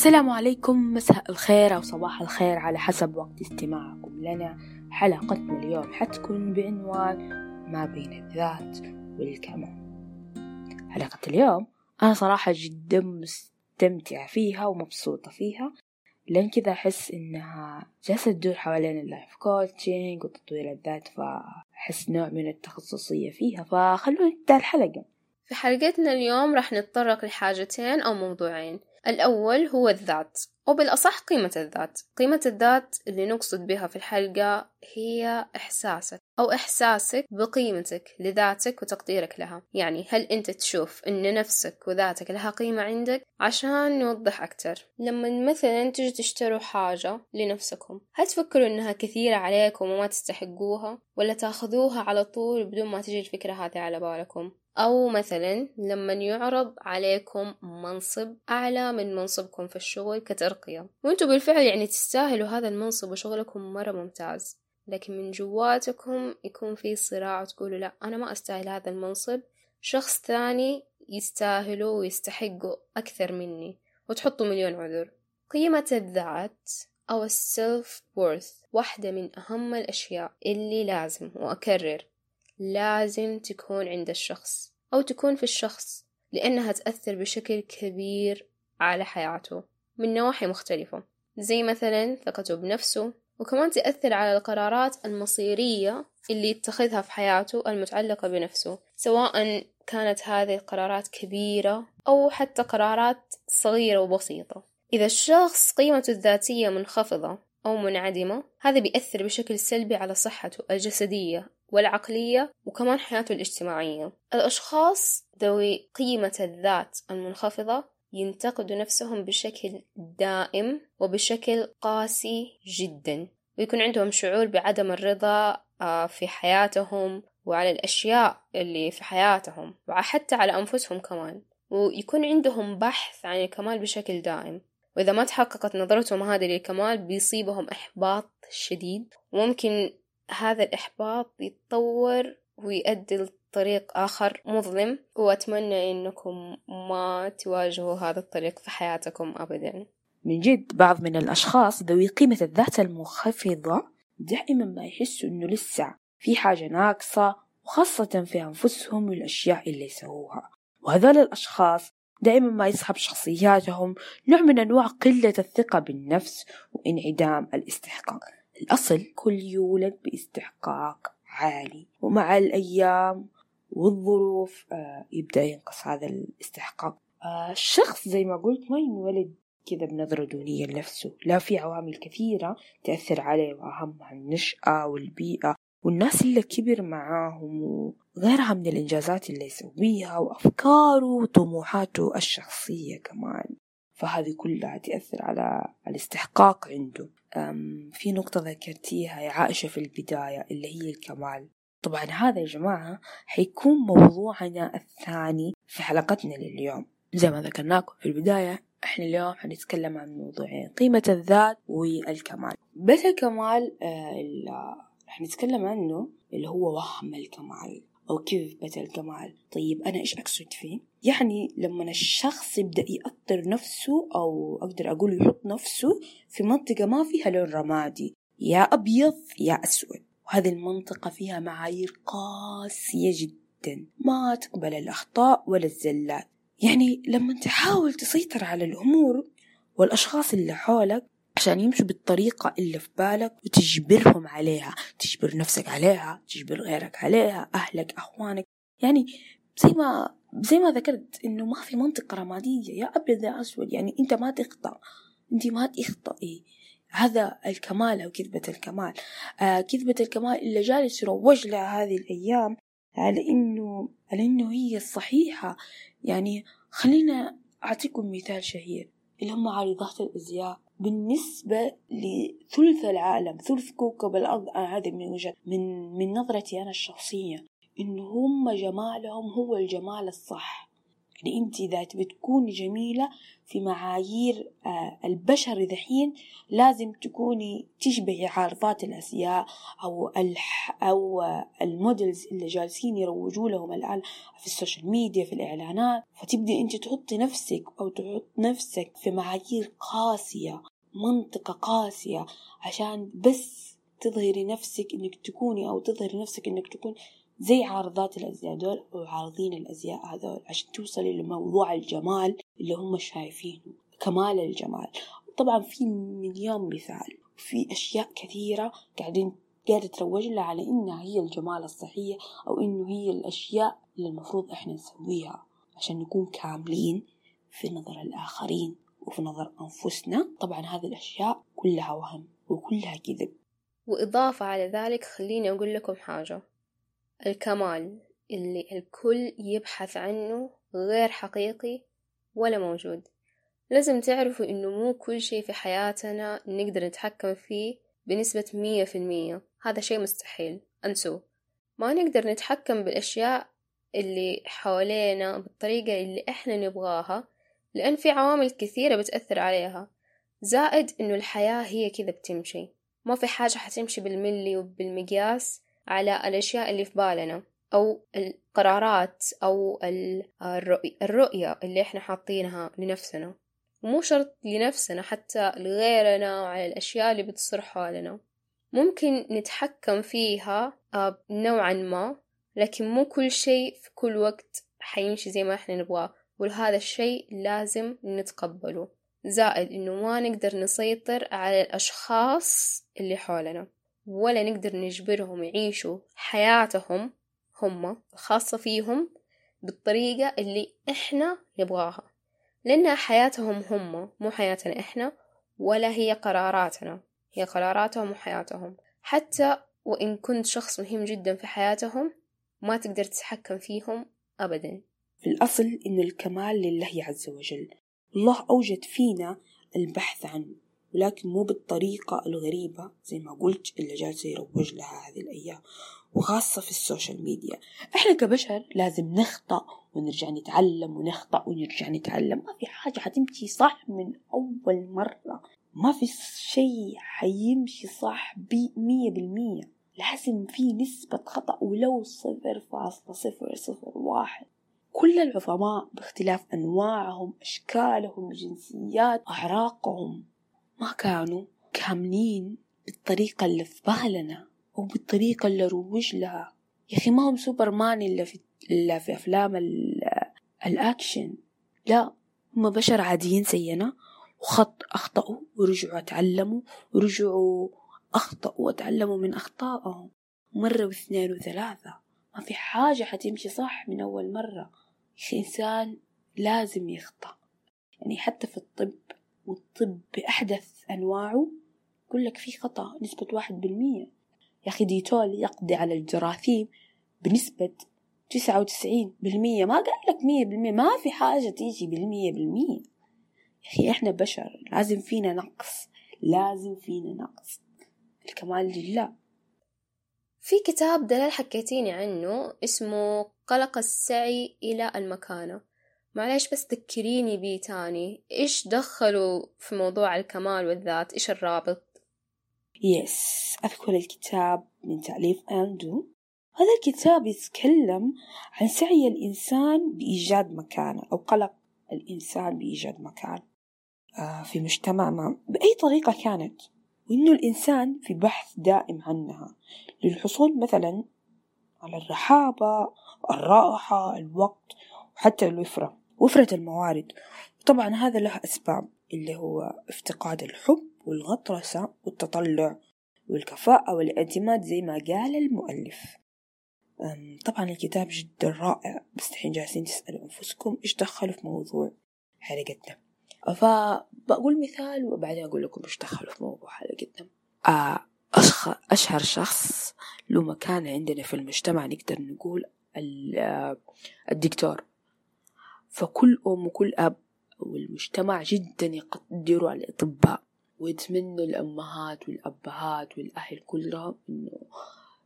السلام عليكم مساء الخير أو صباح الخير على حسب وقت استماعكم لنا. حلقتنا اليوم حتكون بعنوان ما بين الذات والكمال. حلقة اليوم أنا صراحة جدا مستمتعة فيها ومبسوطة فيها. لأن كذا أحس إنها جالسة تدور حوالين ال life coaching وتطوير الذات فأحس نوع من التخصصية فيها. فخلونا نبدأ الحلقة. في حلقتنا اليوم راح نتطرق لحاجتين أو موضوعين. الأول هو الذات أو بالأصح قيمة الذات. قيمة الذات اللي نقصد بها في الحلقة هي إحساسك أو إحساسك بقيمتك لذاتك وتقديرك لها. يعني هل أنت تشوف أن نفسك وذاتك لها قيمة عندك؟ عشان نوضح أكتر. لما مثلا تجي تشتروا حاجة لنفسكم هل تفكروا أنها كثيرة عليكم وما تستحقوها؟ ولا تأخذوها على طول بدون ما تجي الفكرة هذه على بالكم؟ أو مثلا لما يعرض عليكم منصب أعلى من منصبكم في الشغل كترقية. وانتوا بالفعل يعني تستاهلوا هذا المنصب وشغلكم مرة ممتاز. لكن من جواتكم يكون في صراع وتقولوا لا أنا ما أستاهل هذا المنصب. شخص ثاني يستاهلوا ويستحقوا أكثر مني وتحطوا مليون عذر. قيمة الذات أو السيلف وورث واحدة من أهم الأشياء اللي لازم وأكرر. لازم تكون عند الشخص أو تكون في الشخص لأنها تأثر بشكل كبير على حياته من نواحي مختلفة. زي مثلا ثقته بنفسه وكمان تأثر على القرارات المصيرية اللي يتخذها في حياته المتعلقة بنفسه سواء كانت هذه القرارات كبيرة أو حتى قرارات صغيرة وبسيطة. إذا الشخص قيمته الذاتية منخفضة أو منعدمة هذا بيأثر بشكل سلبي على صحته الجسدية والعقلية وكمان حياته الاجتماعية. الأشخاص ذوي قيمة الذات المنخفضة ينتقدوا نفسهم بشكل دائم وبشكل قاسي جدا ويكون عندهم شعور بعدم الرضا آه، في حياتهم وعلى الأشياء اللي في حياتهم وحتى على أنفسهم كمان. ويكون عندهم بحث عن الكمال بشكل دائم. وإذا ما تحققت نظرتهم هذه للكمال بيصيبهم إحباط شديد. وممكن هذا الإحباط يتطور ويؤدي لطريق آخر مظلم. وأتمنى إنكم ما تواجهوا هذا الطريق في حياتكم أبدا. من جد بعض من الأشخاص ذوي قيمة الذات المنخفضة دائما ما يحسوا إنه لسه في حاجة ناقصة وخاصة في أنفسهم والأشياء اللي يسووها. وهذول الأشخاص دائما ما يصحب شخصياتهم نوع من أنواع قلة الثقة بالنفس وانعدام الاستحقاق. الأصل كل يولد باستحقاق عالي ومع الأيام والظروف آه، يبدأ ينقص هذا الاستحقاق. آه، الشخص زي ما قلت ما ينولد كذا بنظرة دونية لنفسه. لا في عوامل كثيرة تأثر عليه وأهمها النشأة والبيئة والناس اللي كبر معاهم وغيرها من الإنجازات اللي يسويها وأفكاره وطموحاته الشخصية كمان. فهذه كلها تأثر على الاستحقاق عنده. في نقطة ذكرتيها يا عائشة في البداية اللي هي الكمال. طبعا هذا يا جماعة حيكون موضوعنا الثاني في حلقتنا لليوم. زي ما ذكرناكم في البداية إحنا اليوم حنتكلم عن موضوعين قيمة الذات والكمال. بس الكمال آه، اللي حنتكلم عنه اللي هو وهم الكمال. أو كذبة الكمال طيب أنا إيش أقصد فيه؟ يعني لما الشخص يبدأ يأطر نفسه أو أقدر أقول يحط نفسه في منطقة ما فيها لون رمادي يا أبيض يا أسود. وهذه المنطقة فيها معايير قاسية جدا ما تقبل الأخطاء ولا الزلات. يعني لما تحاول تسيطر على الأمور والأشخاص اللي حولك عشان يمشوا بالطريقة اللي في بالك وتجبرهم عليها. تجبر نفسك عليها تجبر غيرك عليها أهلك أخوانك. يعني زي ما زي ما ذكرت إنه ما في منطقة رمادية. يا أبيض يا أسود. يعني أنت ما تخطأ. أنت ما تخطئي. هذا الكمال أو كذبة الكمال. آه كذبة الكمال اللي جالس يروج لها هذه الأيام على إنه على إنه هي الصحيحة يعني خلينا أعطيكم مثال شهير اللي هم عارضات الأزياء. بالنسبة لثلث العالم ثلث كوكب الأرض هذه من وجهة من من نظرتي أنا الشخصية إنه هم جمالهم هو الجمال الصح. يعني أنت إذا تبي تكوني جميلة في معايير آه، البشر ذحين لازم تكوني تشبهي عارضات الأزياء أو الح أو المودلز اللي جالسين يروجوا لهم الآن في ال social media في الإعلانات. فتبدي أنت تحطي نفسك أو تحط نفسك في معايير قاسية منطقة قاسية عشان بس تظهري نفسك إنك تكوني أو تظهري نفسك إنك تكون زي عارضات الأزياء دول أو عارضين الأزياء هذول عشان توصلي لموضوع الجمال اللي هم شايفينه كمال الجمال. طبعا في مليون مثال في أشياء كثيرة قاعدين قاعدة تروج لها على إنها هي الجمال الصحية أو إنه هي الأشياء اللي المفروض إحنا نسويها عشان نكون كاملين في نظر الآخرين وفي نظر أنفسنا. طبعا هذه الأشياء كلها وهم وكلها كذب. وإضافة على ذلك خليني أقول لكم حاجة. الكمال اللي الكل يبحث عنه غير حقيقي ولا موجود. لازم تعرفوا إنه مو كل شيء في حياتنا نقدر نتحكم فيه بنسبة مية في المية. هذا شيء مستحيل. أنسوه ما نقدر نتحكم بالأشياء اللي حوالينا بالطريقة اللي إحنا نبغاها لأن في عوامل كثيرة بتأثر عليها. زائد إنه الحياة هي كذا بتمشي. ما في حاجة حتمشي بالملي وبالمقياس على الأشياء اللي في بالنا أو القرارات أو الرؤية اللي إحنا حاطينها لنفسنا. ومو شرط لنفسنا حتى لغيرنا وعلى الأشياء اللي بتصير حولنا ممكن نتحكم فيها آه، نوعا ما لكن مو كل شيء في كل وقت حيمشي زي ما إحنا نبغاه. ولهذا الشيء لازم نتقبله. زائد إنه ما نقدر نسيطر على الأشخاص اللي حولنا. ولا نقدر نجبرهم يعيشوا حياتهم هم الخاصة فيهم بالطريقة اللي إحنا نبغاها. لأنها حياتهم هم مو حياتنا إحنا ولا هي قراراتنا. هي قراراتهم وحياتهم. حتى وإن كنت شخص مهم جدا في حياتهم ما تقدر تتحكم فيهم أبدا. في الأصل إن الكمال لله عز وجل. الله أوجد فينا البحث عنه. ولكن مو بالطريقة الغريبة زي ما قلت اللي جالس يروج لها هذه الأيام وخاصة في السوشيال ميديا. إحنا كبشر لازم نخطأ ونرجع نتعلم ونخطأ ونرجع نتعلم. ما في حاجة حتمشي صح من أول مرة. ما في شيء حيمشي صح بمية بالمية. لازم في نسبة خطأ ولو صفر فاصلة صفر صفر واحد. كل العظماء باختلاف أنواعهم أشكالهم جنسيات أعراقهم ما كانوا كاملين بالطريقة اللي في بالنا أو بالطريقة اللي روج لها. يا أخي ما هم سوبرمان إلا في إلا في أفلام الأكشن. لا هم بشر عاديين زينا. وخط أخطأوا ورجعوا تعلموا ورجعوا أخطأوا وتعلموا من أخطائهم. مرة واثنين وثلاثة. ما في حاجة حتمشي صح من أول مرة. إنسان لازم يخطأ. يعني حتى في الطب والطب بأحدث أنواعه يقول لك في خطأ نسبة واحد بالمية. يا أخي ديتول يقضي على الجراثيم بنسبة تسعة وتسعين بالمية. ما قال لك مية بالمية ما في حاجة تيجي بالمية بالمية. يا أخي إحنا بشر لازم فينا نقص لازم فينا نقص. الكمال لله. في كتاب دلال حكيتيني عنه اسمه قلق السعي إلى المكانة. معليش بس ذكريني بيه تاني. إيش دخلوا في موضوع الكمال والذات؟ إيش الرابط؟ يس أذكر الكتاب من تأليف أندو هذا الكتاب يتكلم عن سعي الإنسان بإيجاد مكانه أو قلق الإنسان بإيجاد مكان آه، في مجتمع ما. بأي طريقة كانت؟ وإنه الإنسان في بحث دائم عنها. للحصول مثلا على الرحابة الراحة الوقت وحتى الوفرة وفرة الموارد. طبعا هذا له أسباب اللي هو افتقاد الحب والغطرسة والتطلع والكفاءة والاعتماد زي ما قال المؤلف. طبعا الكتاب جدا رائع بس الحين جالسين تسألوا أنفسكم إيش دخلوا في موضوع حلقتنا؟ فبقول مثال وبعدين أقول لكم إيش دخلوا في موضوع حلقتنا. آه أشهر شخص له مكان عندنا في المجتمع نقدر نقول الدكتور. فكل أم وكل أب والمجتمع جدا يقدروا الأطباء ويتمنوا الأمهات والأبهات والأهل كلهم إنه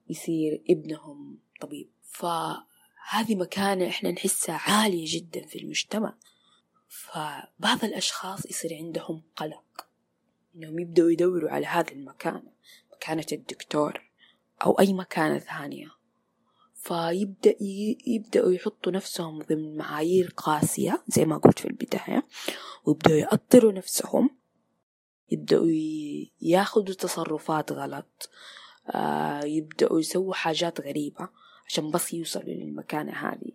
يصير ابنهم طبيب. فهذا هذه مكانة إحنا نحسها عالية جدا في المجتمع. فبعض الأشخاص يصير عندهم قلق إنهم يبدأوا يدوروا على هذه المكانة مكانة الدكتور أو أي مكانة ثانية. فيبدأ يبدأوا يحطوا نفسهم ضمن معايير قاسية زي ما قلت في البداية ويبدأوا يأطروا نفسهم. يبدأوا ياخدوا تصرفات غلط. آه يبدأوا يسووا حاجات غريبة عشان بس يوصلوا للمكانة هذه.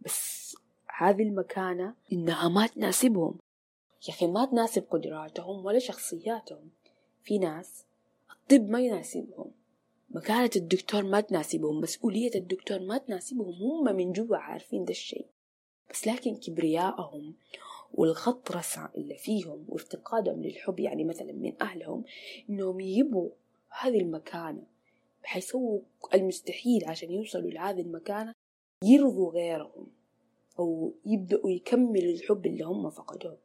بس هذه المكانة إنها ما تناسبهم. يا أخي ما تناسب قدراتهم ولا شخصياتهم. في ناس الطب ما يناسبهم. مكانة الدكتور ما تناسبهم مسؤولية الدكتور ما تناسبهم هم من جوا عارفين ده الشيء. بس لكن كبريائهم والغطرسة اللي فيهم وافتقادهم للحب يعني مثلا من أهلهم إنهم يبوا هذه المكانة حيسووا المستحيل عشان يوصلوا لهذه المكانة يرضوا غيرهم أو يبدأوا يكملوا الحب اللي هم فقدوه.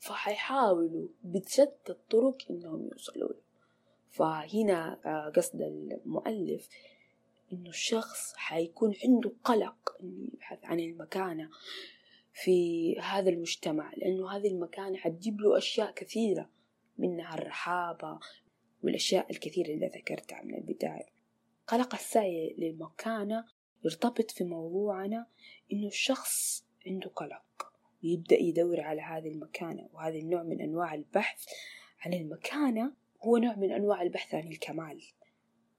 فحيحاولوا بشتى الطرق إنهم يوصلوا له. فهنا آه، قصد المؤلف إنه الشخص حيكون عنده قلق إنه يبحث عن المكانة في هذا المجتمع لأنه هذه المكانة حتجيب له أشياء كثيرة منها الرحابة والأشياء الكثيرة اللي ذكرتها من البداية. قلق السعي للمكانة يرتبط في موضوعنا إنه الشخص عنده قلق ويبدأ يدور على هذه المكانة وهذا النوع من أنواع البحث عن المكانة هو نوع من أنواع البحث عن الكمال.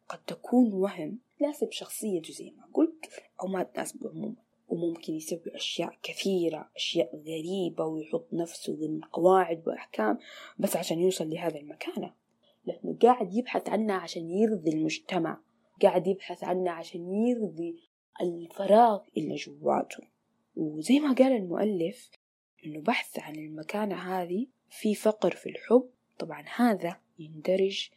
قد تكون وهم تناسب شخصيته زي ما قلت أو ما تناسب عموما. وممكن يسوي أشياء كثيرة أشياء غريبة ويحط نفسه ضمن قواعد وأحكام بس عشان يوصل لهذا المكانة لأنه قاعد يبحث عنها عشان يرضي المجتمع. قاعد يبحث عنها عشان يرضي الفراغ اللي جواته. وزي ما قال المؤلف إنه بحث عن المكانة هذه في فقر في الحب. طبعا هذا يندرج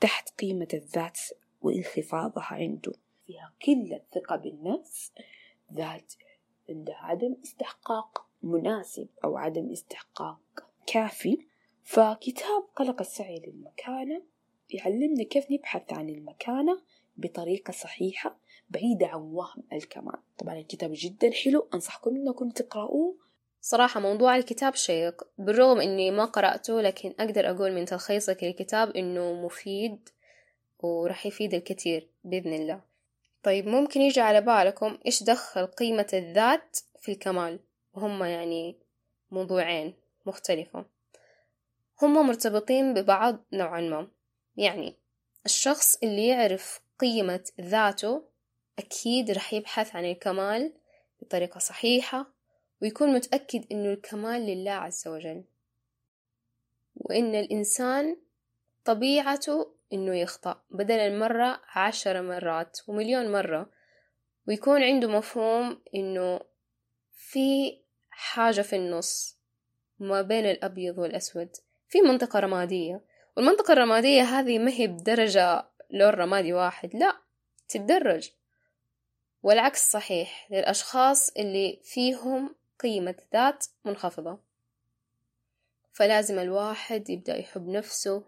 تحت قيمة الذات وانخفاضها عنده. فيها قلة ثقة بالنفس ذات عندها عدم استحقاق مناسب أو عدم استحقاق كافي. فكتاب قلق السعي للمكانة يعلمنا كيف نبحث عن المكانة بطريقة صحيحة بعيدة عن وهم الكمال. طبعا الكتاب جدا حلو أنصحكم أنكم تقرأوه صراحة موضوع الكتاب شيق بالرغم إني ما قرأته لكن أقدر أقول من تلخيصك للكتاب إنه مفيد ورح يفيد الكثير بإذن الله. طيب ممكن يجي على بالكم إيش دخل قيمة الذات في الكمال؟ وهم يعني موضوعين مختلفة. هم مرتبطين ببعض نوعا ما. يعني الشخص اللي يعرف قيمة ذاته أكيد رح يبحث عن الكمال بطريقة صحيحة ويكون متأكد إنه الكمال لله عز وجل. وإن الإنسان طبيعته إنه يخطأ بدل المرة عشر مرات ومليون مرة ويكون عنده مفهوم إنه في حاجة في النص ما بين الأبيض والأسود. في منطقة رمادية والمنطقة الرمادية هذه ما هي بدرجة لون رمادي واحد لا تتدرج. والعكس صحيح للأشخاص اللي فيهم قيمة ذات منخفضة. فلازم الواحد يبدأ يحب نفسه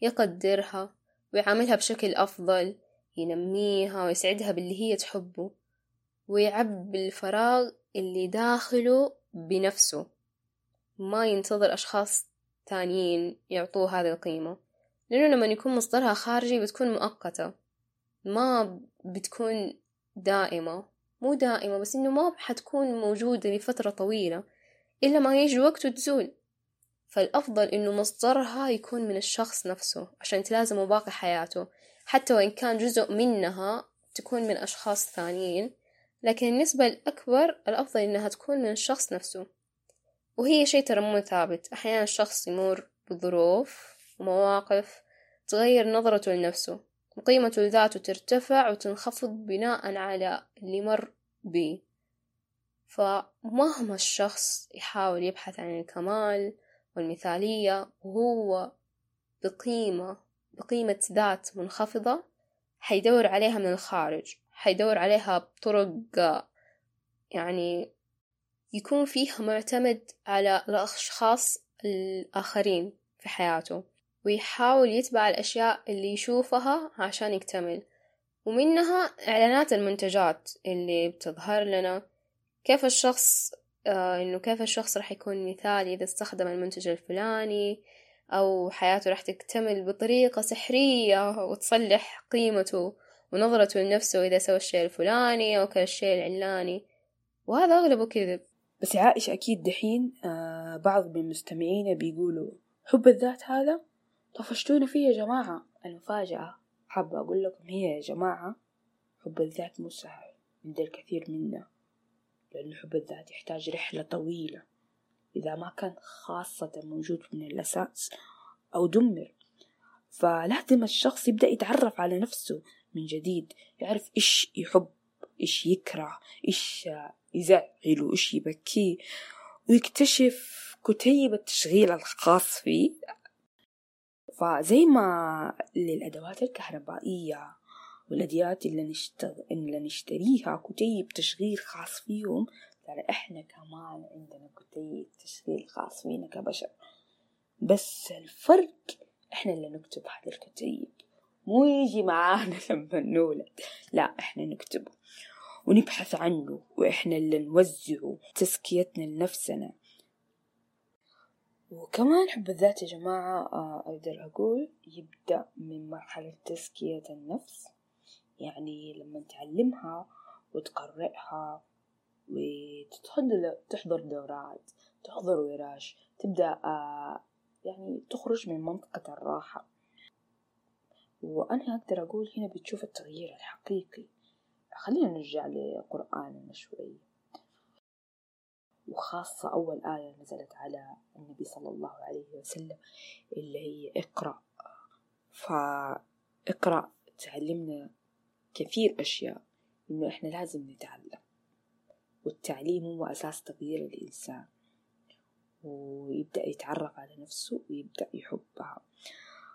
يقدرها ويعاملها بشكل أفضل ينميها ويسعدها باللي هي تحبه ويعبي الفراغ اللي داخله بنفسه. ما ينتظر أشخاص تانيين يعطوه هذه القيمة. لأنه لما يكون مصدرها خارجي بتكون مؤقتة. ما بتكون دائمة. مو دائمة بس إنه ما حتكون موجودة لفترة طويلة إلا ما يجي وقت وتزول. فالأفضل إنه مصدرها يكون من الشخص نفسه عشان تلازمه باقي حياته. حتى وإن كان جزء منها تكون من أشخاص ثانيين لكن النسبة الأكبر الأفضل إنها تكون من الشخص نفسه. وهي شيء ترى مو ثابت. أحيانا الشخص يمر بظروف ومواقف تغير نظرته لنفسه. وقيمته لذاته ترتفع وتنخفض بناء على اللي مر بيه فمهما الشخص يحاول يبحث عن الكمال والمثالية وهو بقيمة بقيمة ذات منخفضة حيدور عليها من الخارج حيدور عليها بطرق يعني يكون فيها معتمد على الأشخاص الآخرين في حياته. ويحاول يتبع الأشياء اللي يشوفها عشان يكتمل. ومنها إعلانات المنتجات اللي بتظهر لنا. كيف الشخص آه إنه كيف الشخص راح يكون مثالي إذا استخدم المنتج الفلاني أو حياته راح تكتمل بطريقة سحرية وتصلح قيمته ونظرته لنفسه إذا سوى الشيء الفلاني أو كان الشيء العلاني. وهذا أغلبه كذب. بس عائشة أكيد دحين آه بعض من مستمعينا بيقولوا حب الذات هذا؟ طفشتونا فيه يا جماعة. المفاجأة حابة أقول لكم هي يا جماعة حب الذات مو سهل عند الكثير منا لأن حب الذات يحتاج رحلة طويلة. إذا ما كان خاصة موجود من الأساس أو دمر فلازم الشخص يبدأ يتعرف على نفسه من جديد يعرف إيش يحب إيش يكره إيش يزعله إيش يبكيه ويكتشف كتيب التشغيل الخاص فيه. فزي ما للأدوات الكهربائية والأديات اللي, نشتغ... اللي نشتريها كتيب تشغيل خاص فيهم ترى إحنا كمان عندنا كتيب تشغيل خاص فينا كبشر. بس الفرق إحنا اللي نكتب هذا الكتيب مو يجي معانا لما نولد. لا إحنا نكتبه ونبحث عنه وإحنا اللي نوزعه تزكيتنا لنفسنا. وكمان حب الذات يا جماعة آه، أقدر أقول يبدأ من مرحلة تزكية النفس. يعني لما تعلمها وتقرئها وتحضر تحضر دورات تحضر ورش تبدأ آه، يعني تخرج من منطقة الراحة. وأنا أقدر أقول هنا بتشوف التغيير الحقيقي. خلينا نرجع لقرآننا شوي. وخاصة أول آية نزلت على النبي صلى الله عليه وسلم اللي هي اقرأ. فاقرأ تعلمنا كثير أشياء إنه إحنا لازم نتعلم. والتعليم هو أساس تغيير الإنسان. ويبدأ يتعرف على نفسه ويبدأ يحبها.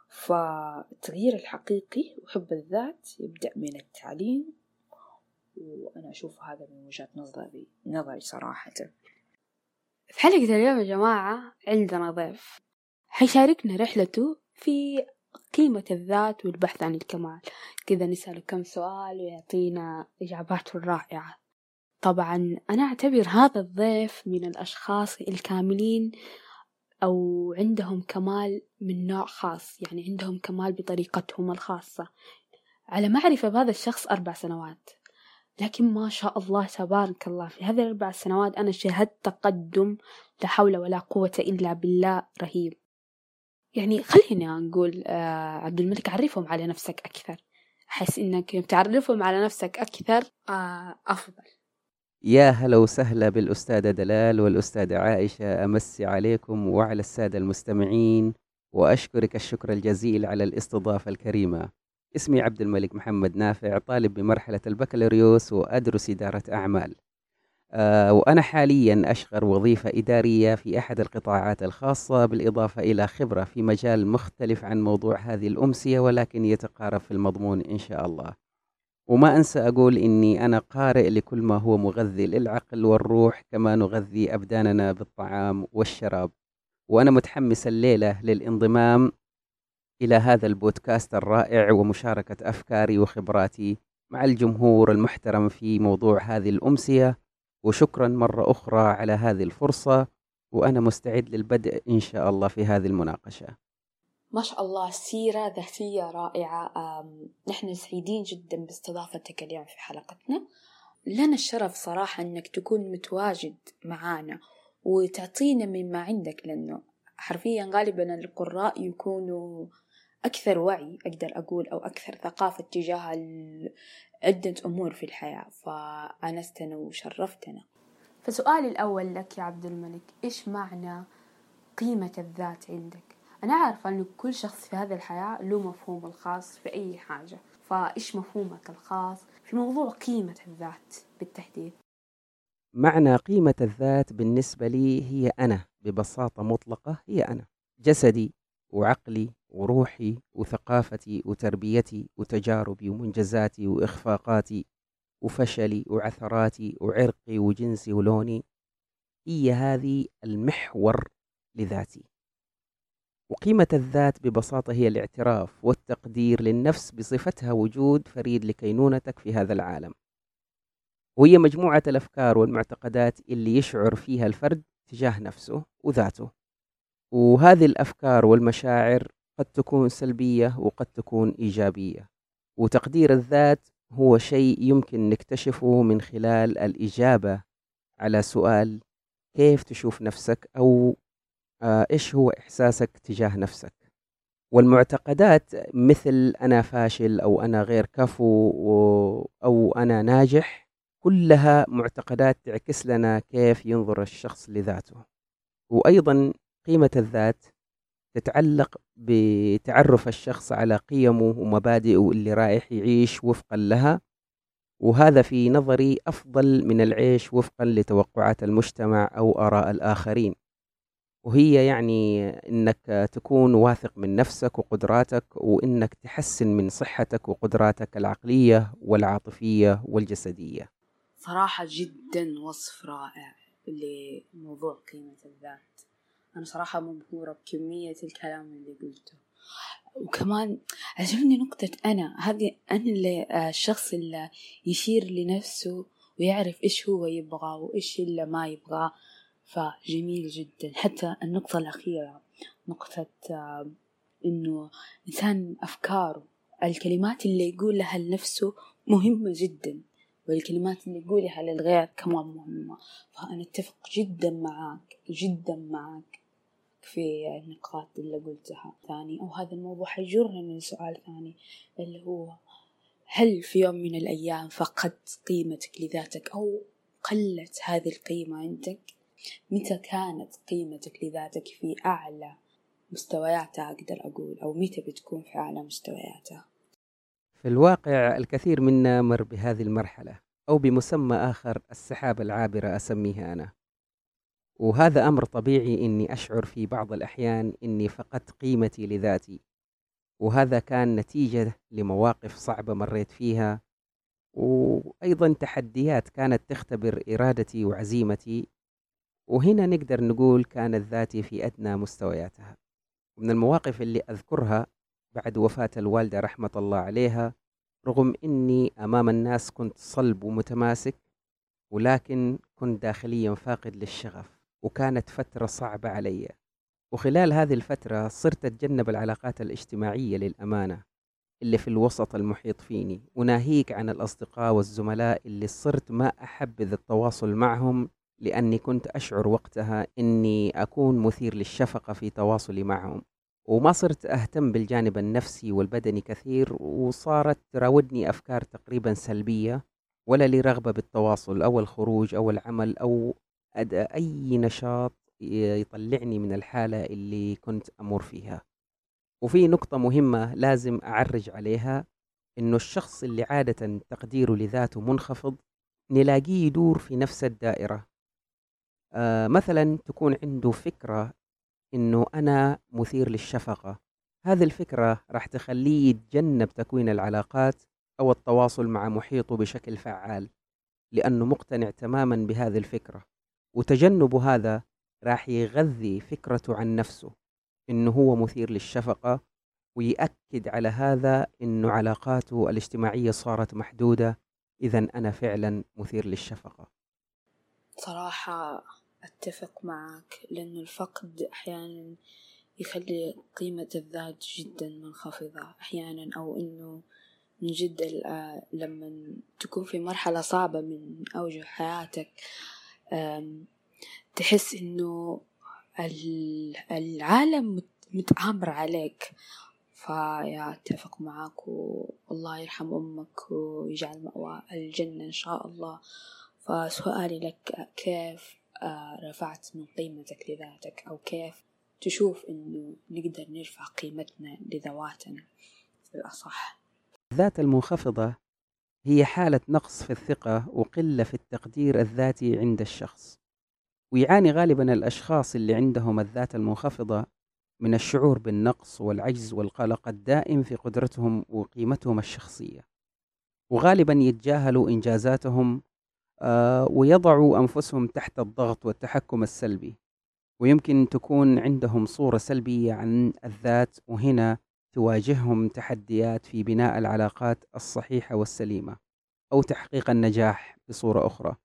فالتغيير الحقيقي وحب الذات يبدأ من التعليم. وأنا أشوف هذا من وجهة نظري نظري صراحة. في حلقة اليوم يا جماعة عندنا ضيف؟ حيشاركنا رحلته في قيمة الذات والبحث عن الكمال. كذا نسأله كم سؤال ويعطينا إجاباته الرائعة طبعا أنا أعتبر هذا الضيف من الأشخاص الكاملين أو عندهم كمال من نوع خاص يعني عندهم كمال بطريقتهم الخاصة. على معرفة بهذا الشخص أربع سنوات. لكن ما شاء الله تبارك الله. في هذه الأربع سنوات أنا شهدت تقدم لا حول ولا قوة إلا بالله رهيب. يعني خلينا نقول آه عبد الملك عرفهم على نفسك أكثر. أحس إنك تعرفهم على نفسك أكثر آه أفضل. يا هلا وسهلا بالأستاذة دلال والأستاذة عائشة. أمسي عليكم وعلى السادة المستمعين وأشكرك الشكر الجزيل على الاستضافة الكريمة. اسمي عبد الملك محمد نافع طالب بمرحلة البكالوريوس وأدرس إدارة أعمال. أه وأنا حاليا أشغل وظيفة إدارية في أحد القطاعات الخاصة بالإضافة إلى خبرة في مجال مختلف عن موضوع هذه الأمسية ولكن يتقارب في المضمون إن شاء الله. وما أنسى أقول إني أنا قارئ لكل ما هو مغذي للعقل والروح كما نغذي أبداننا بالطعام والشراب. وأنا متحمس الليلة للانضمام إلى هذا البودكاست الرائع ومشاركة أفكاري وخبراتي مع الجمهور المحترم في موضوع هذه الأمسية. وشكرا مرة أخرى على هذه الفرصة وأنا مستعد للبدء إن شاء الله في هذه المناقشة. ما شاء الله سيرة ذاتية رائعة. نحن سعيدين جدا باستضافتك اليوم في حلقتنا. لنا الشرف صراحة أنك تكون متواجد معانا وتعطينا مما عندك لأنه حرفيا غالبا القراء يكونوا أكثر وعي أقدر أقول أو أكثر ثقافة تجاه عدة أمور في الحياة فأنستنا وشرفتنا فسؤالي الأول لك يا عبد الملك إيش معنى قيمة الذات عندك؟ أنا عارفة أنه كل شخص في هذه الحياة له مفهوم الخاص في أي حاجة فإيش مفهومك الخاص في موضوع قيمة الذات بالتحديد؟ معنى قيمة الذات بالنسبة لي هي أنا ببساطة مطلقة هي أنا جسدي وعقلي وروحي وثقافتي وتربيتي وتجاربي ومنجزاتي وإخفاقاتي وفشلي وعثراتي وعرقي وجنسي ولوني هي هذه المحور لذاتي. وقيمة الذات ببساطة هي الاعتراف والتقدير للنفس بصفتها وجود فريد لكينونتك في هذا العالم. وهي مجموعة الأفكار والمعتقدات اللي يشعر فيها الفرد تجاه نفسه وذاته. وهذه الأفكار والمشاعر قد تكون سلبية وقد تكون إيجابية. وتقدير الذات هو شيء يمكن نكتشفه من خلال الإجابة على سؤال كيف تشوف نفسك أو آه، إيش هو إحساسك تجاه نفسك. والمعتقدات مثل أنا فاشل أو أنا غير كفو أو أنا ناجح كلها معتقدات تعكس لنا كيف ينظر الشخص لذاته. وأيضا قيمة الذات تتعلق بتعرف الشخص على قيمه ومبادئه اللي رايح يعيش وفقا لها وهذا في نظري أفضل من العيش وفقا لتوقعات المجتمع أو آراء الآخرين وهي يعني إنك تكون واثق من نفسك وقدراتك وإنك تحسن من صحتك وقدراتك العقلية والعاطفية والجسدية. صراحة جدا وصف رائع لموضوع قيمة الذات. أنا صراحة مبهورة بكمية الكلام اللي قلته. وكمان عجبني نقطة أنا هذه أنا اللي الشخص اللي يشير لنفسه ويعرف إيش هو يبغى وإيش اللي ما يبغاه فجميل جدا. حتى النقطة الأخيرة نقطة آه، إنه إنسان أفكاره الكلمات اللي يقولها لنفسه مهمة جدا والكلمات اللي يقولها للغير كمان مهمة. فأنا أتفق جدا معاك جدا معاك. في النقاط اللي قلتها ثاني أو هذا الموضوع حيجرني لسؤال ثاني اللي هو هل في يوم من الأيام فقدت قيمتك لذاتك أو قلت هذه القيمة عندك؟ متى كانت قيمتك لذاتك في أعلى مستوياتها أقدر أقول أو متى بتكون في أعلى مستوياتها؟ في الواقع الكثير منا مر بهذه المرحلة أو بمسمى آخر السحابة العابرة أسميها أنا. وهذا أمر طبيعي إني أشعر في بعض الأحيان إني فقدت قيمتي لذاتي. وهذا كان نتيجة لمواقف صعبة مريت فيها. وأيضا تحديات كانت تختبر إرادتي وعزيمتي. وهنا نقدر نقول كانت ذاتي في أدنى مستوياتها. ومن المواقف اللي أذكرها بعد وفاة الوالدة رحمة الله عليها رغم أني أمام الناس كنت صلب ومتماسك ولكن كنت داخليا فاقد للشغف. وكانت فترة صعبة علي. وخلال هذه الفترة صرت أتجنب العلاقات الاجتماعية للأمانة اللي في الوسط المحيط فيني وناهيك عن الأصدقاء والزملاء اللي صرت ما أحبذ التواصل معهم لأني كنت أشعر وقتها أني أكون مثير للشفقة في تواصلي معهم. وما صرت أهتم بالجانب النفسي والبدني كثير وصارت تراودني أفكار تقريبا سلبية ولا لي رغبة بالتواصل أو الخروج أو العمل أو أي نشاط يطلعني من الحالة اللي كنت أمر فيها. وفي نقطة مهمة لازم أعرج عليها إنه الشخص اللي عادة تقديره لذاته منخفض نلاقيه يدور في نفس الدائرة. آه، مثلا تكون عنده فكرة إنه أنا مثير للشفقة. هذه الفكرة راح تخليه يتجنب تكوين العلاقات أو التواصل مع محيطه بشكل فعال لأنه مقتنع تماما بهذه الفكرة. وتجنب هذا راح يغذي فكرته عن نفسه إنه هو مثير للشفقة ويأكد على هذا إنه علاقاته الاجتماعية صارت محدودة. إذا أنا فعلا مثير للشفقة. صراحة أتفق معك لأنه الفقد أحيانا يخلي قيمة الذات جدا منخفضة. أحيانا أو إنه من جد لما تكون في مرحلة صعبة من أوجه حياتك تحس إنه العالم متآمر عليك. فيا أتفق معك والله يرحم أمك ويجعل مأوى الجنة إن شاء الله. فسؤالي لك كيف آه، رفعت من قيمتك لذاتك؟ أو كيف تشوف إنه نقدر نرفع قيمتنا لذواتنا؟ في الأصح الذات المنخفضة هي حالة نقص في الثقة وقلة في التقدير الذاتي عند الشخص. ويعاني غالبا الأشخاص اللي عندهم الذات المنخفضة من الشعور بالنقص والعجز والقلق الدائم في قدرتهم وقيمتهم الشخصية. وغالبا يتجاهلوا إنجازاتهم آه، ويضعوا أنفسهم تحت الضغط والتحكم السلبي. ويمكن تكون عندهم صورة سلبية عن الذات وهنا تواجههم تحديات في بناء العلاقات الصحيحة والسليمة أو تحقيق النجاح بصورة أخرى.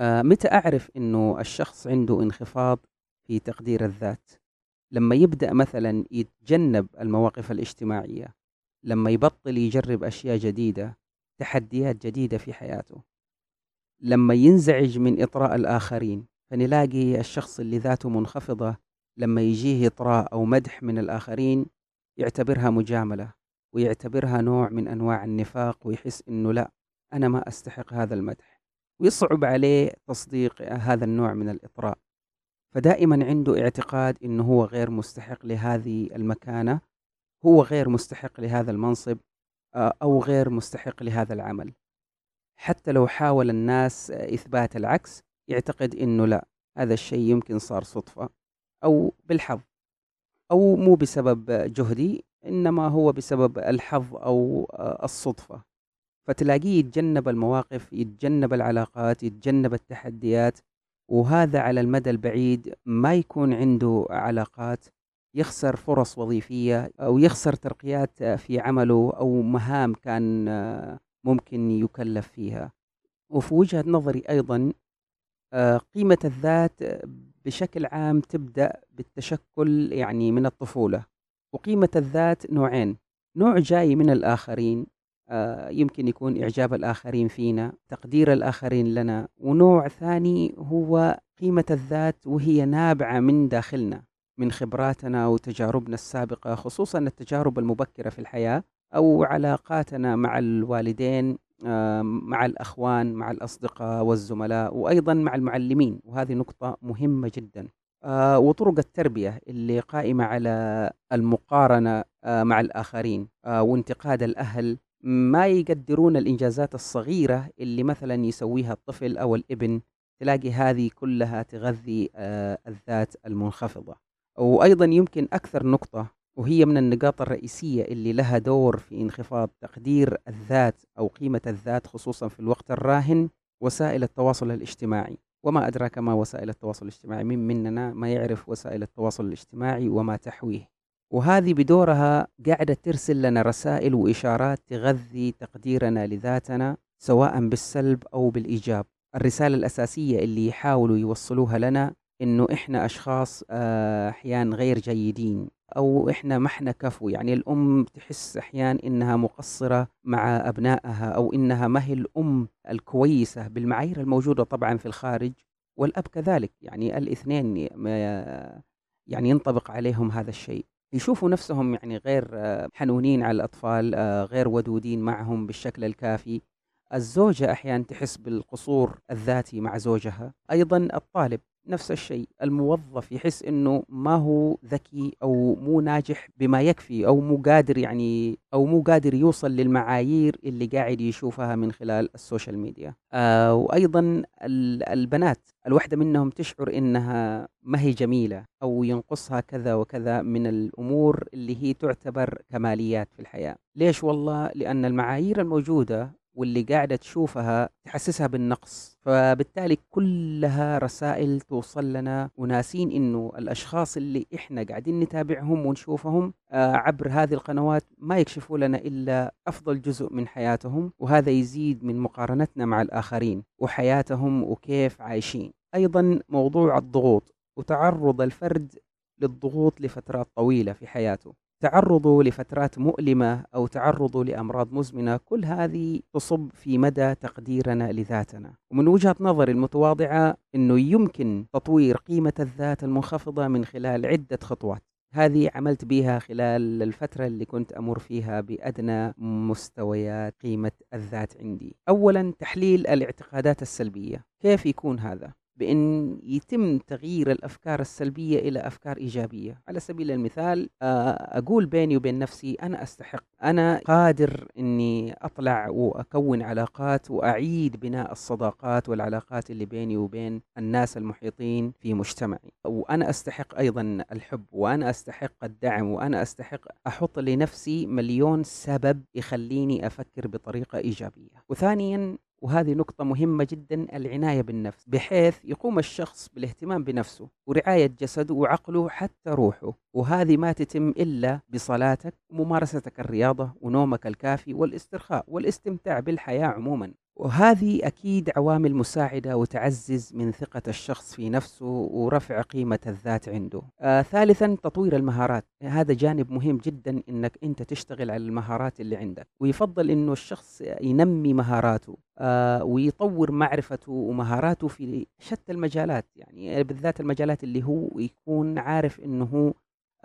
آه، متى أعرف أنه الشخص عنده انخفاض في تقدير الذات؟ لما يبدأ مثلا يتجنب المواقف الاجتماعية لما يبطل يجرب أشياء جديدة تحديات جديدة في حياته. لما ينزعج من إطراء الآخرين فنلاقي الشخص اللي ذاته منخفضة لما يجيه إطراء أو مدح من الآخرين يعتبرها مجاملة ويعتبرها نوع من أنواع النفاق ويحس إنه لا أنا ما أستحق هذا المدح. ويصعب عليه تصديق هذا النوع من الإطراء. فدائما عنده اعتقاد إنه هو غير مستحق لهذه المكانة هو غير مستحق لهذا المنصب آه، أو غير مستحق لهذا العمل. حتى لو حاول الناس إثبات العكس يعتقد إنه لا هذا الشيء يمكن صار صدفة أو بالحظ. أو مو بسبب جهدي إنما هو بسبب الحظ أو آه، الصدفة. فتلاقيه يتجنب المواقف يتجنب العلاقات يتجنب التحديات وهذا على المدى البعيد ما يكون عنده علاقات يخسر فرص وظيفية أو يخسر ترقيات في عمله أو مهام كان آه، ممكن يكلف فيها. وفي وجهة نظري أيضا آه، قيمة الذات بشكل عام تبدأ بالتشكل يعني من الطفولة وقيمة الذات نوعين نوع جاي من الآخرين آه، يمكن يكون إعجاب الآخرين فينا تقدير الآخرين لنا ونوع ثاني هو قيمة الذات وهي نابعة من داخلنا من خبراتنا وتجاربنا السابقة خصوصا التجارب المبكرة في الحياة أو علاقاتنا مع الوالدين مع الأخوان مع الأصدقاء والزملاء وأيضا مع المعلمين. وهذه نقطة مهمة جدا. آه، وطرق التربية اللي قائمة على المقارنة مع الآخرين وانتقاد الأهل ما يقدرون الإنجازات الصغيرة اللي مثلا يسويها الطفل أو الإبن تلاقي هذه كلها تغذي آه، الذات المنخفضة. وأيضا يمكن أكثر نقطة وهي من النقاط الرئيسية اللي لها دور في انخفاض تقدير الذات أو قيمة الذات خصوصا في الوقت الراهن وسائل التواصل الاجتماعي. وما أدراك ما وسائل التواصل الاجتماعي؟ من مننا ما يعرف وسائل التواصل الاجتماعي وما تحويه؟ وهذه بدورها قاعدة ترسل لنا رسائل وإشارات تغذي تقديرنا لذاتنا سواء بالسلب أو بالإيجاب. الرسالة الأساسية اللي يحاولوا يوصلوها لنا إنه إحنا أشخاص آه، أحيان غير جيدين. أو إحنا ما إحنا كفو. يعني الأم تحس أحيان إنها مقصرة مع أبنائها أو إنها ما هي الأم الكويسة بالمعايير الموجودة طبعا في الخارج والأب كذلك. يعني الاثنين يعني ينطبق عليهم هذا الشيء. يشوفوا نفسهم يعني غير حنونين على الأطفال آه، غير ودودين معهم بالشكل الكافي. الزوجة أحيانا تحس بالقصور الذاتي مع زوجها. أيضا الطالب نفس الشيء. الموظف يحس إنه ما هو ذكي أو مو ناجح بما يكفي أو مو قادر يعني أو مو قادر يوصل للمعايير اللي قاعد يشوفها من خلال ال social media. آه وأيضا البنات الواحدة منهم تشعر إنها ما هي جميلة أو ينقصها كذا وكذا من الأمور اللي هي تعتبر كماليات في الحياة. ليش والله؟ لأن المعايير الموجودة واللي قاعدة تشوفها تحسسها بالنقص. فبالتالي كلها رسائل توصل لنا وناسين إنه الأشخاص اللي إحنا قاعدين نتابعهم ونشوفهم آه، عبر هذه القنوات ما يكشفوا لنا إلا أفضل جزء من حياتهم وهذا يزيد من مقارنتنا مع الآخرين وحياتهم وكيف عايشين. أيضا موضوع الضغوط وتعرض الفرد للضغوط لفترات طويلة في حياته. تعرضه لفترات مؤلمة أو تعرضه لأمراض مزمنة كل هذه تصب في مدى تقديرنا لذاتنا. ومن وجهة نظري المتواضعة أنه يمكن تطوير قيمة الذات المنخفضة من خلال عدة خطوات. هذه عملت بها خلال الفترة اللي كنت أمر فيها بأدنى مستويات قيمة الذات عندي. أولا تحليل الاعتقادات السلبية. كيف يكون هذا؟ بأن يتم تغيير الأفكار السلبية إلى أفكار إيجابية. على سبيل المثال آه، أقول بيني وبين نفسي أنا أستحق أنا قادر أني أطلع وأكون علاقات وأعيد بناء الصداقات والعلاقات اللي بيني وبين الناس المحيطين في مجتمعي. وأنا أستحق أيضا الحب وأنا أستحق الدعم وأنا أستحق أحط لنفسي مليون سبب يخليني أفكر بطريقة إيجابية. وثانيا وهذه نقطة مهمة جدا العناية بالنفس. بحيث يقوم الشخص بالاهتمام بنفسه ورعاية جسده وعقله حتى روحه. وهذه ما تتم إلا بصلاتك وممارستك الرياضة ونومك الكافي والاسترخاء والاستمتاع بالحياة عموما. وهذه أكيد عوامل مساعدة وتعزز من ثقة الشخص في نفسه ورفع قيمة الذات عنده. آه ثالثا تطوير المهارات. هذا جانب مهم جدا إنك أنت تشتغل على المهارات اللي عندك. ويفضل إنه الشخص ينمي مهاراته آه ويطور معرفته ومهاراته في شتى المجالات يعني بالذات المجالات اللي هو يكون عارف آه،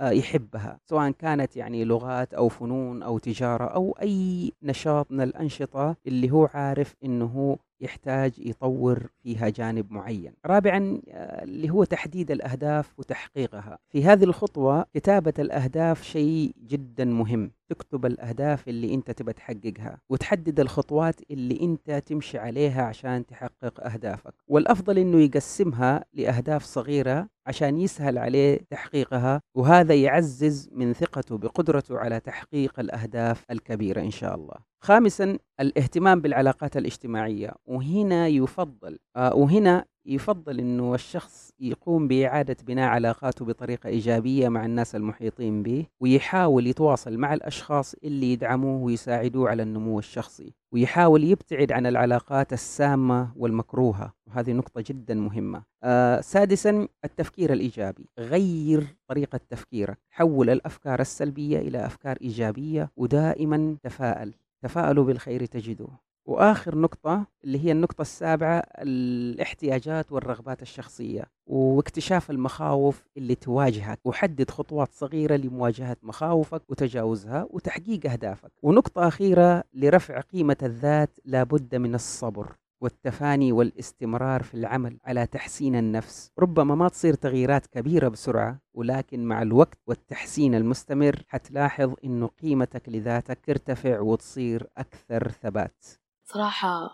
يحبها سواء كانت يعني لغات أو فنون أو تجارة أو أي نشاط من الأنشطة اللي هو عارف إنه يحتاج يطور فيها جانب معين. رابعا آه، اللي هو تحديد الأهداف وتحقيقها. في هذه الخطوة كتابة الأهداف شيء جدا مهم. تكتب الأهداف اللي أنت تبى تحققها وتحدد الخطوات اللي أنت تمشي عليها عشان تحقق أهدافك. والأفضل أنه يقسمها لأهداف صغيرة عشان يسهل عليه تحقيقها وهذا يعزز من ثقته بقدرته على تحقيق الأهداف الكبيرة إن شاء الله. خامسا الاهتمام بالعلاقات الاجتماعية. وهنا يفضل آه وهنا يفضل إنه الشخص يقوم بإعادة بناء علاقاته بطريقة إيجابية مع الناس المحيطين به ويحاول يتواصل مع الأشخاص اللي يدعموه ويساعدوه على النمو الشخصي ويحاول يبتعد عن العلاقات السامة والمكروهة. وهذه نقطة جدا مهمة. آه سادسا التفكير الإيجابي. غير طريقة تفكيرك. حول الأفكار السلبية إلى أفكار إيجابية ودائما تفائل تفاءلوا بالخير تجدوه. وآخر نقطة اللي هي النقطة السابعة الاحتياجات والرغبات الشخصية واكتشاف المخاوف اللي تواجهك. وحدد خطوات صغيرة لمواجهة مخاوفك وتجاوزها وتحقيق أهدافك. ونقطة أخيرة لرفع قيمة الذات لابد من الصبر. والتفاني والاستمرار في العمل على تحسين النفس. ربما ما تصير تغييرات كبيرة بسرعة ولكن مع الوقت والتحسين المستمر حتلاحظ إنه قيمتك لذاتك ترتفع وتصير أكثر ثبات. صراحة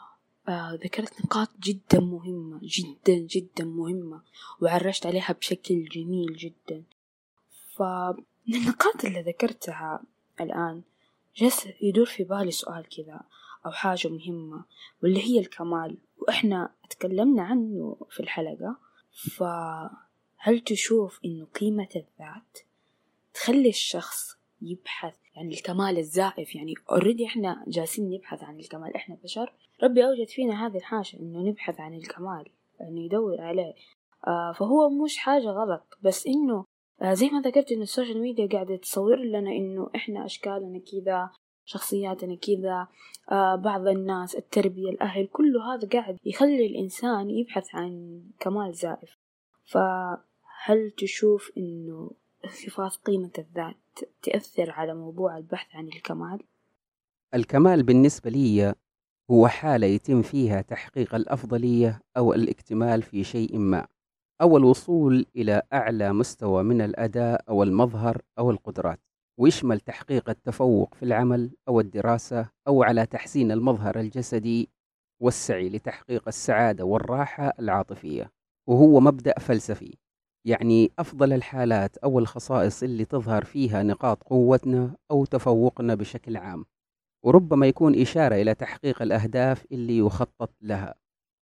آه ذكرت نقاط جدا مهمة جدا جدا مهمة وعرجت عليها بشكل جميل جدا. فمن النقاط اللي ذكرتها الآن جس يدور في بالي سؤال كذا. أو حاجة مهمة واللي هي الكمال. وإحنا تكلمنا عنه في الحلقة. فهل تشوف إنه قيمة الذات تخلي الشخص يبحث عن الكمال الزائف؟ يعني اوريدي إحنا جالسين نبحث عن الكمال. إحنا بشر. ربي أوجد فينا هذه الحاجة إنه نبحث عن الكمال إنه يدور عليه. آه فهو مش حاجة غلط. بس إنه آه زي ما ذكرت إنه السوشيال ميديا قاعدة تصور لنا إنه إحنا أشكالنا كذا شخصياتنا كذا آه بعض الناس التربية الأهل كله هذا قاعد يخلي الإنسان يبحث عن كمال زائف فهل تشوف إنه صفات قيمة الذات تأثر على موضوع البحث عن الكمال؟ الكمال بالنسبة لي هو حالة يتم فيها تحقيق الأفضلية أو الاكتمال في شيء ما أو الوصول إلى أعلى مستوى من الأداء أو المظهر أو القدرات ويشمل تحقيق التفوق في العمل أو الدراسة أو على تحسين المظهر الجسدي والسعي لتحقيق السعادة والراحة العاطفية وهو مبدأ فلسفي. يعني أفضل الحالات أو الخصائص اللي تظهر فيها نقاط قوتنا أو تفوقنا بشكل عام وربما يكون إشارة إلى تحقيق الأهداف اللي يخطط لها.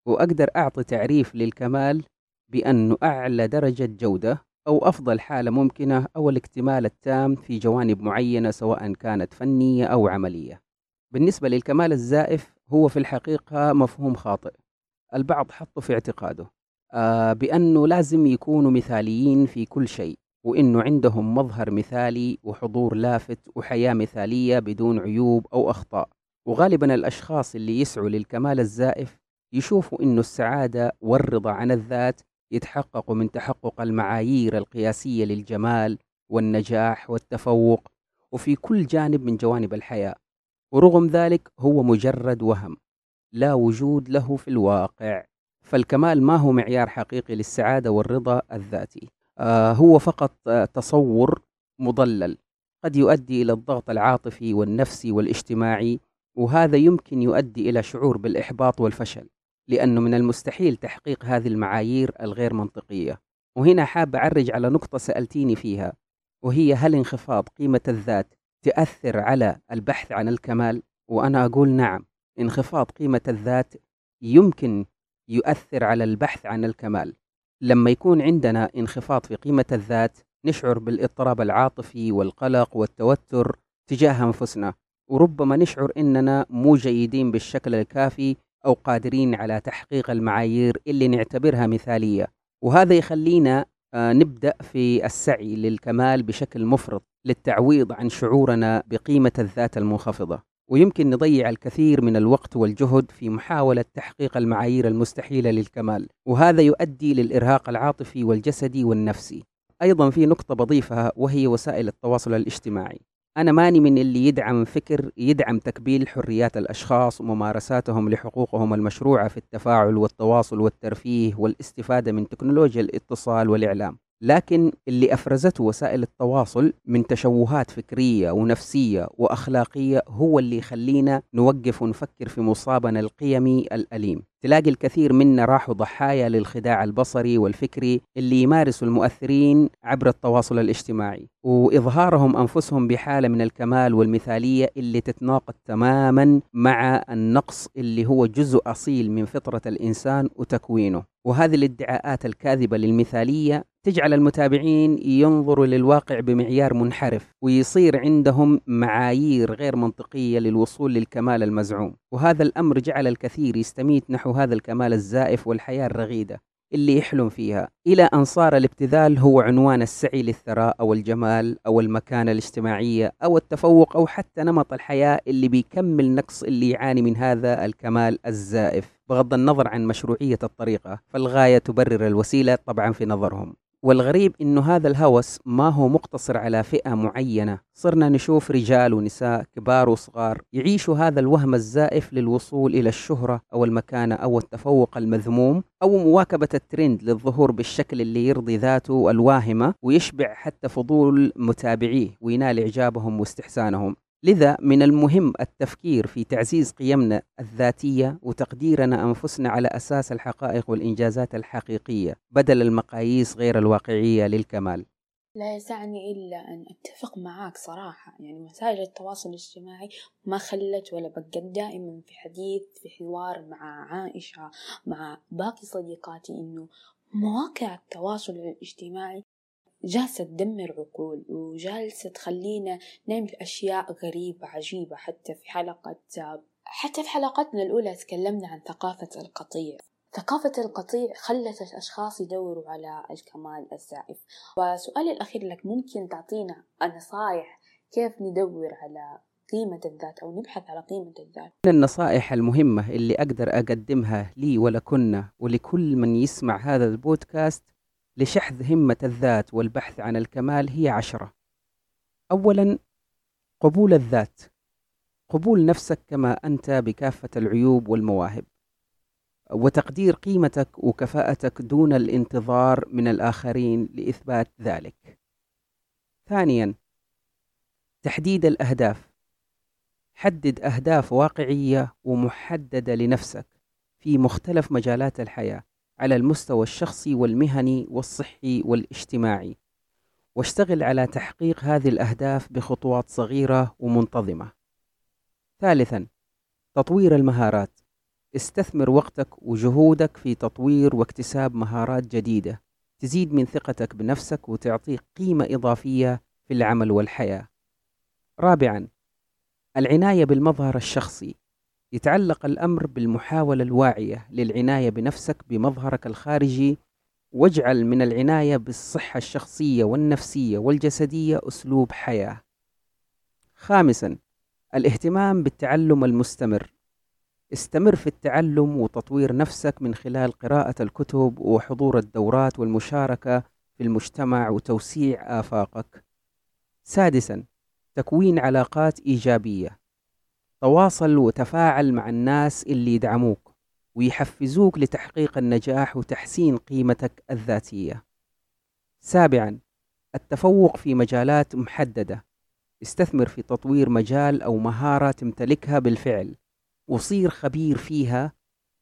وأقدر أعطي تعريف للكمال بأنه أعلى درجة جودة أو أفضل حالة ممكنة أو الاكتمال التام في جوانب معينة سواء كانت فنية أو عملية. بالنسبة للكمال الزائف هو في الحقيقة مفهوم خاطئ. البعض حطه في اعتقاده آه بأنه لازم يكونوا مثاليين في كل شيء وإنه عندهم مظهر مثالي وحضور لافت وحياة مثالية بدون عيوب أو أخطاء. وغالبا الأشخاص اللي يسعوا للكمال الزائف يشوفوا إنه السعادة والرضا عن الذات يتحقق من تحقق المعايير القياسية للجمال والنجاح والتفوق وفي كل جانب من جوانب الحياة. ورغم ذلك هو مجرد وهم لا وجود له في الواقع. فالكمال ما هو معيار حقيقي للسعادة والرضا الذاتي. آه هو فقط آه تصور مضلل قد يؤدي إلى الضغط العاطفي والنفسي والاجتماعي وهذا يمكن يؤدي إلى شعور بالإحباط والفشل. لأنه من المستحيل تحقيق هذه المعايير الغير منطقية. وهنا حاب أعرج على نقطة سألتيني فيها وهي هل انخفاض قيمة الذات تأثر على البحث عن الكمال؟ وأنا أقول نعم انخفاض قيمة الذات يمكن يؤثر على البحث عن الكمال. لما يكون عندنا انخفاض في قيمة الذات نشعر بالاضطراب العاطفي والقلق والتوتر تجاه أنفسنا. وربما نشعر إننا مو جيدين بالشكل الكافي أو قادرين على تحقيق المعايير اللي نعتبرها مثالية. وهذا يخلينا آه، نبدأ في السعي للكمال بشكل مفرط للتعويض عن شعورنا بقيمة الذات المنخفضة. ويمكن نضيع الكثير من الوقت والجهد في محاولة تحقيق المعايير المستحيلة للكمال. وهذا يؤدي للإرهاق العاطفي والجسدي والنفسي. أيضا في نقطة بضيفها وهي وسائل التواصل الاجتماعي. أنا ماني من اللي يدعم فكر يدعم تكبيل حريات الأشخاص وممارساتهم لحقوقهم المشروعة في التفاعل والتواصل والترفيه والاستفادة من تكنولوجيا الاتصال والإعلام. لكن اللي أفرزته وسائل التواصل من تشوهات فكرية ونفسية وأخلاقية هو اللي يخلينا نوقف ونفكر في مصابنا القيمي الأليم. تلاقي الكثير منا راحوا ضحايا للخداع البصري والفكري اللي يمارسوا المؤثرين عبر التواصل الاجتماعي. وإظهارهم أنفسهم بحالة من الكمال والمثالية اللي تتناقض تماما مع النقص اللي هو جزء أصيل من فطرة الإنسان وتكوينه. وهذه الادعاءات الكاذبة للمثالية تجعل المتابعين ينظروا للواقع بمعيار منحرف ويصير عندهم معايير غير منطقية للوصول للكمال المزعوم. وهذا الأمر جعل الكثير يستميت نحو هذا الكمال الزائف والحياة الرغيدة اللي يحلم فيها. إلى أن صار الابتذال هو عنوان السعي للثراء أو الجمال أو المكانة الاجتماعية أو التفوق أو حتى نمط الحياة اللي بيكمل نقص اللي يعاني من هذا الكمال الزائف. بغض النظر عن مشروعية الطريقة فالغاية تبرر الوسيلة طبعا في نظرهم. والغريب إنه هذا الهوس ما هو مقتصر على فئة معينة. صرنا نشوف رجال ونساء كبار وصغار يعيشوا هذا الوهم الزائف للوصول إلى الشهرة أو المكانه أو التفوق المذموم أو مواكبة الترند للظهور بالشكل اللي يرضي ذاته الواهمة ويشبع حتى فضول متابعيه وينال إعجابهم واستحسانهم. لذا من المهم التفكير في تعزيز قيمنا الذاتية وتقديرنا أنفسنا على أساس الحقائق والإنجازات الحقيقية بدل المقاييس غير الواقعية للكمال. لا يسعني إلا أن أتفق معاك صراحة. يعني وسائل التواصل الاجتماعي ما خلت ولا بقت دائما في حديث في حوار مع عائشة مع باقي صديقاتي إنه مواقع التواصل الاجتماعي جالسة تدمر عقول وجالسة تخلينا نعمل أشياء غريبة عجيبة. حتى في حلقة حتى في حلقتنا الأولى تكلمنا عن ثقافة القطيع. ثقافة القطيع خلت الأشخاص يدوروا على الكمال الزائف. وسؤالي الأخير لك ممكن تعطينا نصائح كيف ندور على قيمة الذات أو نبحث على قيمة الذات؟ من النصائح المهمة اللي أقدر أقدمها لي ولكنا ولكل من يسمع هذا البودكاست لشحذ همة الذات والبحث عن الكمال هي عشرة. أولا قبول الذات. قبول نفسك كما أنت بكافة العيوب والمواهب. وتقدير قيمتك وكفاءتك دون الانتظار من الآخرين لإثبات ذلك. ثانيا تحديد الأهداف. حدد أهداف واقعية ومحددة لنفسك في مختلف مجالات الحياة. على المستوى الشخصي والمهني والصحي والاجتماعي. واشتغل على تحقيق هذه الأهداف بخطوات صغيرة ومنتظمة. ثالثا تطوير المهارات. استثمر وقتك وجهودك في تطوير واكتساب مهارات جديدة. تزيد من ثقتك بنفسك وتعطيك قيمة إضافية في العمل والحياة. رابعا العناية بالمظهر الشخصي. يتعلق الأمر بالمحاولة الواعية للعناية بنفسك بمظهرك الخارجي واجعل من العناية بالصحة الشخصية والنفسية والجسدية أسلوب حياة. خامسا الاهتمام بالتعلم المستمر. استمر في التعلم وتطوير نفسك من خلال قراءة الكتب وحضور الدورات والمشاركة في المجتمع وتوسيع آفاقك. سادسا تكوين علاقات إيجابية. تواصل وتفاعل مع الناس اللي يدعموك ويحفزوك لتحقيق النجاح وتحسين قيمتك الذاتية. سابعا التفوق في مجالات محددة استثمر في تطوير مجال أو مهارة تمتلكها بالفعل وصير خبير فيها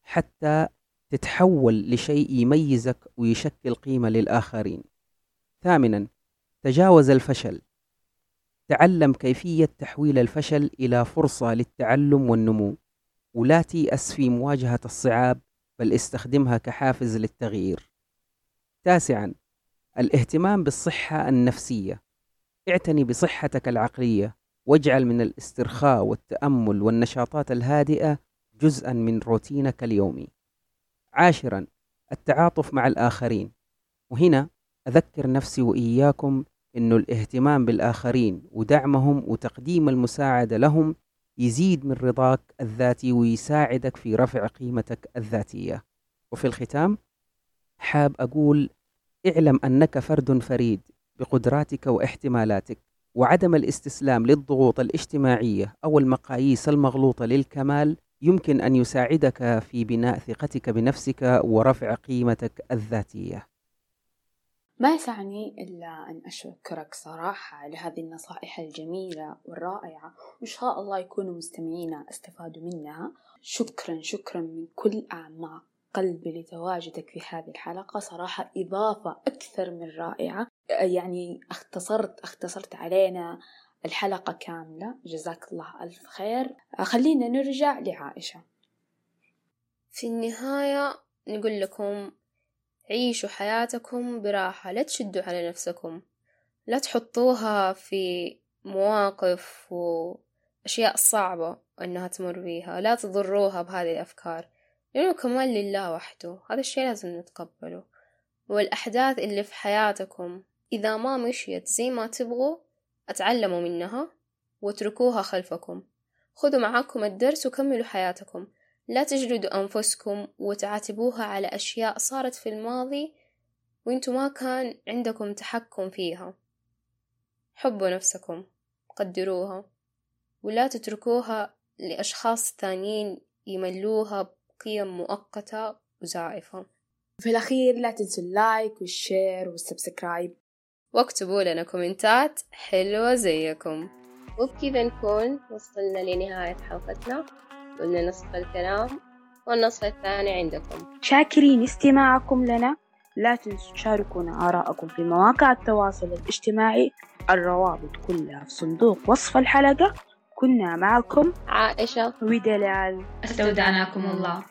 حتى تتحول لشيء يميزك ويشكل قيمة للآخرين. ثامنا تجاوز الفشل تعلم كيفية تحويل الفشل إلى فرصة للتعلم والنمو. ولا تيأس في مواجهة الصعاب بل استخدمها كحافز للتغيير. تاسعا الاهتمام بالصحة النفسية. اعتني بصحتك العقلية واجعل من الاسترخاء والتأمل والنشاطات الهادئة جزءا من روتينك اليومي. عاشرا التعاطف مع الآخرين. وهنا أذكر نفسي وإياكم أنه الاهتمام بالآخرين ودعمهم وتقديم المساعدة لهم يزيد من رضاك الذاتي ويساعدك في رفع قيمتك الذاتية. وفي الختام حاب أقول اعلم أنك فرد فريد بقدراتك واحتمالاتك وعدم الاستسلام للضغوط الاجتماعية أو المقاييس المغلوطة للكمال يمكن أن يساعدك في بناء ثقتك بنفسك ورفع قيمتك الذاتية. ما يسعني إلا أن أشكرك صراحة لهذه النصائح الجميلة والرائعة. وإن شاء الله يكونوا مستمعينا أستفادوا منها. شكرا شكرا من كل أعماق قلبي لتواجدك في هذه الحلقة. صراحة إضافة أكثر من رائعة. يعني اختصرت اختصرت علينا الحلقة كاملة. جزاك الله ألف خير. خلينا نرجع لعائشة. في النهاية نقول لكم عيشوا حياتكم براحة لا تشدوا على نفسكم. لا تحطوها في مواقف وأشياء صعبة أنها تمر بيها. لا تضروها بهذه الأفكار. لأنه كمال لله وحده. هذا الشيء لازم نتقبله. والأحداث اللي في حياتكم إذا ما مشيت زي ما تبغوا أتعلموا منها واتركوها خلفكم. خذوا معاكم الدرس وكملوا حياتكم. لا تجلدوا أنفسكم وتعاتبوها على أشياء صارت في الماضي وانتوا ما كان عندكم تحكم فيها. حبوا نفسكم قدروها ولا تتركوها لأشخاص ثانيين يملوها بقيم مؤقتة وزائفة. في الأخير لا تنسوا ال like وال share وال subscribe. واكتبوا لنا كومنتات حلوة زيكم. وبكذا نكون وصلنا لنهاية حلقتنا. قلنا نصف الكلام والنصف الثاني عندكم. شاكرين استماعكم لنا. لا تنسوا تشاركونا آراءكم في مواقع التواصل الاجتماعي. الروابط كلها في صندوق وصف الحلقة. كنا معكم عائشة. ودلال. استودعناكم الله.